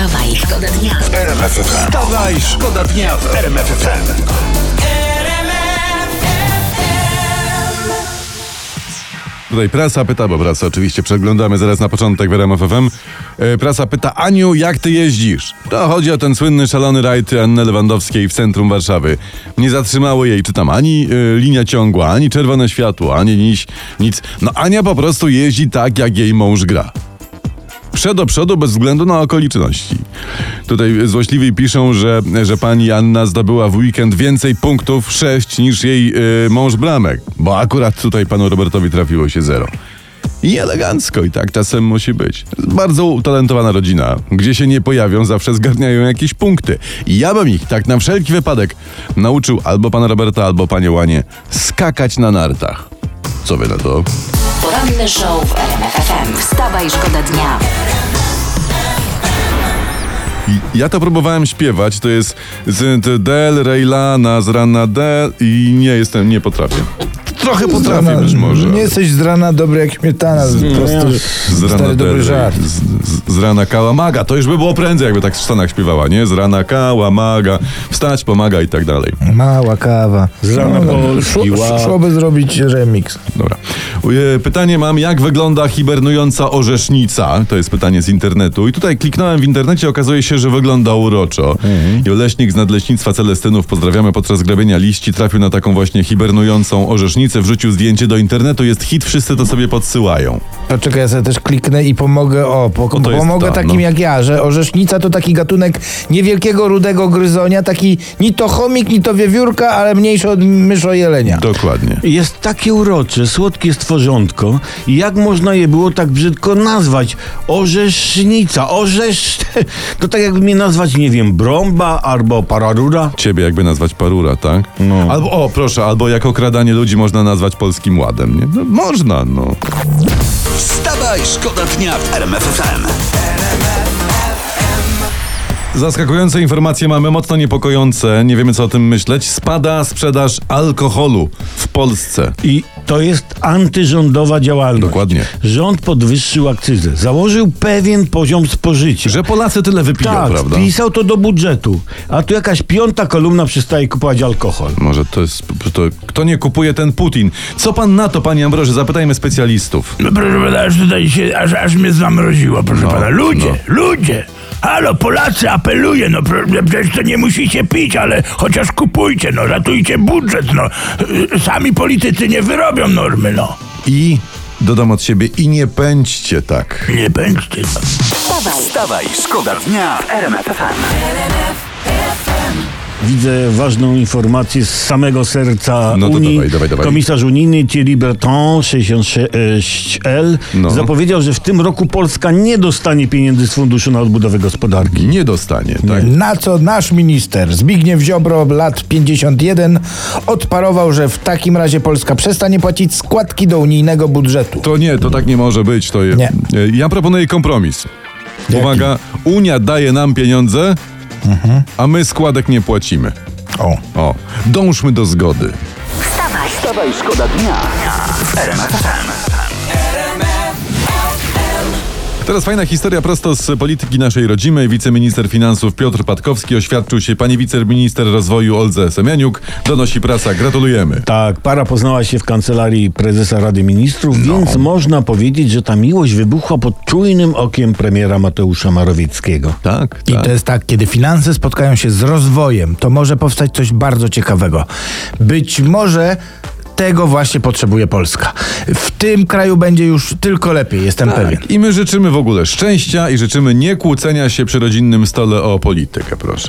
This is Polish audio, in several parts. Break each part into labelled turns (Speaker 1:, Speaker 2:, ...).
Speaker 1: Wstawaj, szkoda dnia.
Speaker 2: Wstawaj, szkoda dnia w RMF FM.
Speaker 3: Tutaj prasa pyta, bo prasa oczywiście przeglądamy zaraz na początek w RMF FM. E, Prasa pyta, Aniu, jak ty jeździsz? To chodzi o ten słynny szalony rajd Anny Lewandowskiej w centrum Warszawy. Nie zatrzymało jej, czy tam ani e, linia ciągła, ani czerwone światło, ani nic, nic. No Ania po prostu jeździ tak, jak jej mąż gra. Przed do przodu bez względu na okoliczności. Tutaj złośliwi piszą, że, że pani Anna zdobyła w weekend więcej punktów, sześć, niż jej y, mąż Bramek. Bo akurat tutaj panu Robertowi trafiło się zero. I elegancko, i tak czasem musi być. Bardzo utalentowana rodzina. Gdzie się nie pojawią, zawsze zgarniają jakieś punkty. I ja bym ich, tak na wszelki wypadek, nauczył albo pana Roberta, albo panią Łanie skakać na nartach. Co wy na to?
Speaker 1: Poranny show w RMF FM. Wstawaj, szkoda dnia.
Speaker 3: I Ja to próbowałem śpiewać, to jest z del, rejlana, z rana del i nie jestem, nie potrafię. Trochę potrafię być może.
Speaker 4: Nie jesteś z rana dobry jak śmietana. Po prostu
Speaker 3: Z rana
Speaker 4: stary dobry żart.
Speaker 3: z, z, z rana kałamaga, to już by było prędzej, jakby tak w Stanach śpiewała, nie? Z rana kałamaga, wstać, pomaga i tak dalej.
Speaker 4: Mała kawa.
Speaker 5: Z rana Polski
Speaker 4: szło,
Speaker 5: ład.
Speaker 4: szłoby zrobić remix.
Speaker 3: Dobra. Pytanie mam, jak wygląda hibernująca orzesznica? To jest pytanie z internetu. I tutaj kliknąłem w internecie, okazuje się, że wygląda uroczo. I leśnik z nadleśnictwa Celestynów, pozdrawiamy, podczas grabienia liści trafił na taką właśnie hibernującą orzesznicę, wrzucił zdjęcie do internetu, jest hit, wszyscy to sobie podsyłają.
Speaker 4: Poczekaj, ja sobie też kliknę i pomogę, o, po,
Speaker 3: No to
Speaker 4: pomogę
Speaker 3: ta,
Speaker 4: takim
Speaker 3: no.
Speaker 4: jak ja, że orzesznica to taki gatunek niewielkiego rudego gryzonia, taki ni to chomik, ni to wiewiórka, ale mniejszy od myszojelenia.
Speaker 3: Dokładnie.
Speaker 5: Jest takie urocze, słodkie stworzątko i jak można je było tak brzydko nazwać? Orzesznica, orzesz... To tak jakby mnie nazwać, nie wiem, brąba albo pararura.
Speaker 3: Ciebie jakby nazwać parura, tak?
Speaker 5: No.
Speaker 3: Albo, o proszę, albo jak okradanie ludzi można nazwać polskim ładem, nie? No, można, no.
Speaker 2: Wstawaj, szkoda dnia w RMF FM.
Speaker 3: Zaskakujące informacje mamy, mocno niepokojące, nie wiemy co o tym myśleć. Spada sprzedaż alkoholu w Polsce.
Speaker 5: I to jest antyrządowa działalność.
Speaker 3: Dokładnie.
Speaker 5: Rząd podwyższył akcyzę, założył pewien poziom spożycia.
Speaker 3: Że Polacy tyle wypiją,
Speaker 5: tak,
Speaker 3: prawda?
Speaker 5: wpisał to do budżetu, a tu jakaś piąta kolumna przestaje kupować alkohol.
Speaker 3: Może to jest. To, kto nie kupuje, ten Putin. Co pan na to, panie Ambroży? Zapytajmy specjalistów.
Speaker 6: No proszę pana, aż tutaj się, aż, aż mnie zamroziło, proszę
Speaker 3: No,
Speaker 6: pana. Ludzie,
Speaker 3: no.
Speaker 6: ludzie! Halo, Polacy, apeluję, no przecież to nie musicie pić, ale chociaż kupujcie, no ratujcie budżet, no. Y, Sami politycy nie wyrobią normy, no.
Speaker 3: I dodam od siebie, i nie pędźcie tak.
Speaker 6: Nie pędźcie. No.
Speaker 1: Wstawaj,
Speaker 2: Wstawaj, szkoda dnia w RMF FM.
Speaker 5: Widzę ważną informację z samego serca
Speaker 3: No to
Speaker 5: Unii.
Speaker 3: dawaj, dawaj, dawaj.
Speaker 5: Komisarz unijny Thierry Breton, 66L,
Speaker 3: No.
Speaker 5: zapowiedział, że w tym roku Polska nie dostanie pieniędzy z Funduszu na odbudowę gospodarki.
Speaker 3: Nie dostanie, tak?
Speaker 4: Na co nasz minister Zbigniew Ziobro, lat 51, odparował, że w takim razie Polska przestanie płacić składki do unijnego budżetu.
Speaker 3: To nie, to tak nie może być. To je,
Speaker 4: Nie.
Speaker 3: Ja proponuję kompromis. Uwaga, Unia daje nam pieniądze, a my składek nie płacimy.
Speaker 4: O.
Speaker 3: O, dążmy do zgody.
Speaker 1: wstawaj,
Speaker 2: Wstawaj, szkoda dnia w RMF
Speaker 3: Teraz fajna historia prosto z polityki naszej rodzimej. Wiceminister finansów Piotr Patkowski oświadczył się pani wiceminister rozwoju Oldze Semianiuk. Donosi prasa. Gratulujemy.
Speaker 5: Tak, para poznała się w kancelarii prezesa Rady Ministrów,
Speaker 3: No.
Speaker 5: więc można powiedzieć, że ta miłość wybuchła pod czujnym okiem premiera Mateusza Morawieckiego.
Speaker 3: Tak,
Speaker 4: I
Speaker 3: tak.
Speaker 4: to jest tak, kiedy finanse spotkają się z rozwojem, to może powstać coś bardzo ciekawego. Być może tego właśnie potrzebuje Polska. W tym kraju będzie już tylko lepiej, jestem pewien.
Speaker 3: I my życzymy w ogóle szczęścia i życzymy nie kłócenia się przy rodzinnym stole o politykę, proszę.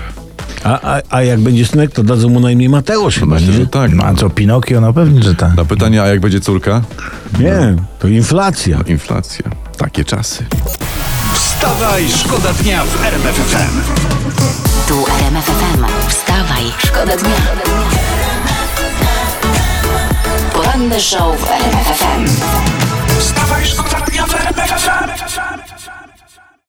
Speaker 5: A, a, a jak będzie synek, to dadzą mu na imię Mateusz chyba,
Speaker 3: Myślę,
Speaker 5: nie?
Speaker 3: że tak.
Speaker 4: No a co, Pinokio? No pewnie, że tak.
Speaker 3: Na pytanie, a jak będzie córka?
Speaker 5: Nie, to inflacja.
Speaker 3: Inflacja. Takie czasy.
Speaker 2: Wstawaj, szkoda dnia w RMF FM.
Speaker 1: tu RMF FM. Wstawaj, szkoda dnia. Poranny show w RMF FM.
Speaker 2: Wstawaj, szkoda w RMF FM.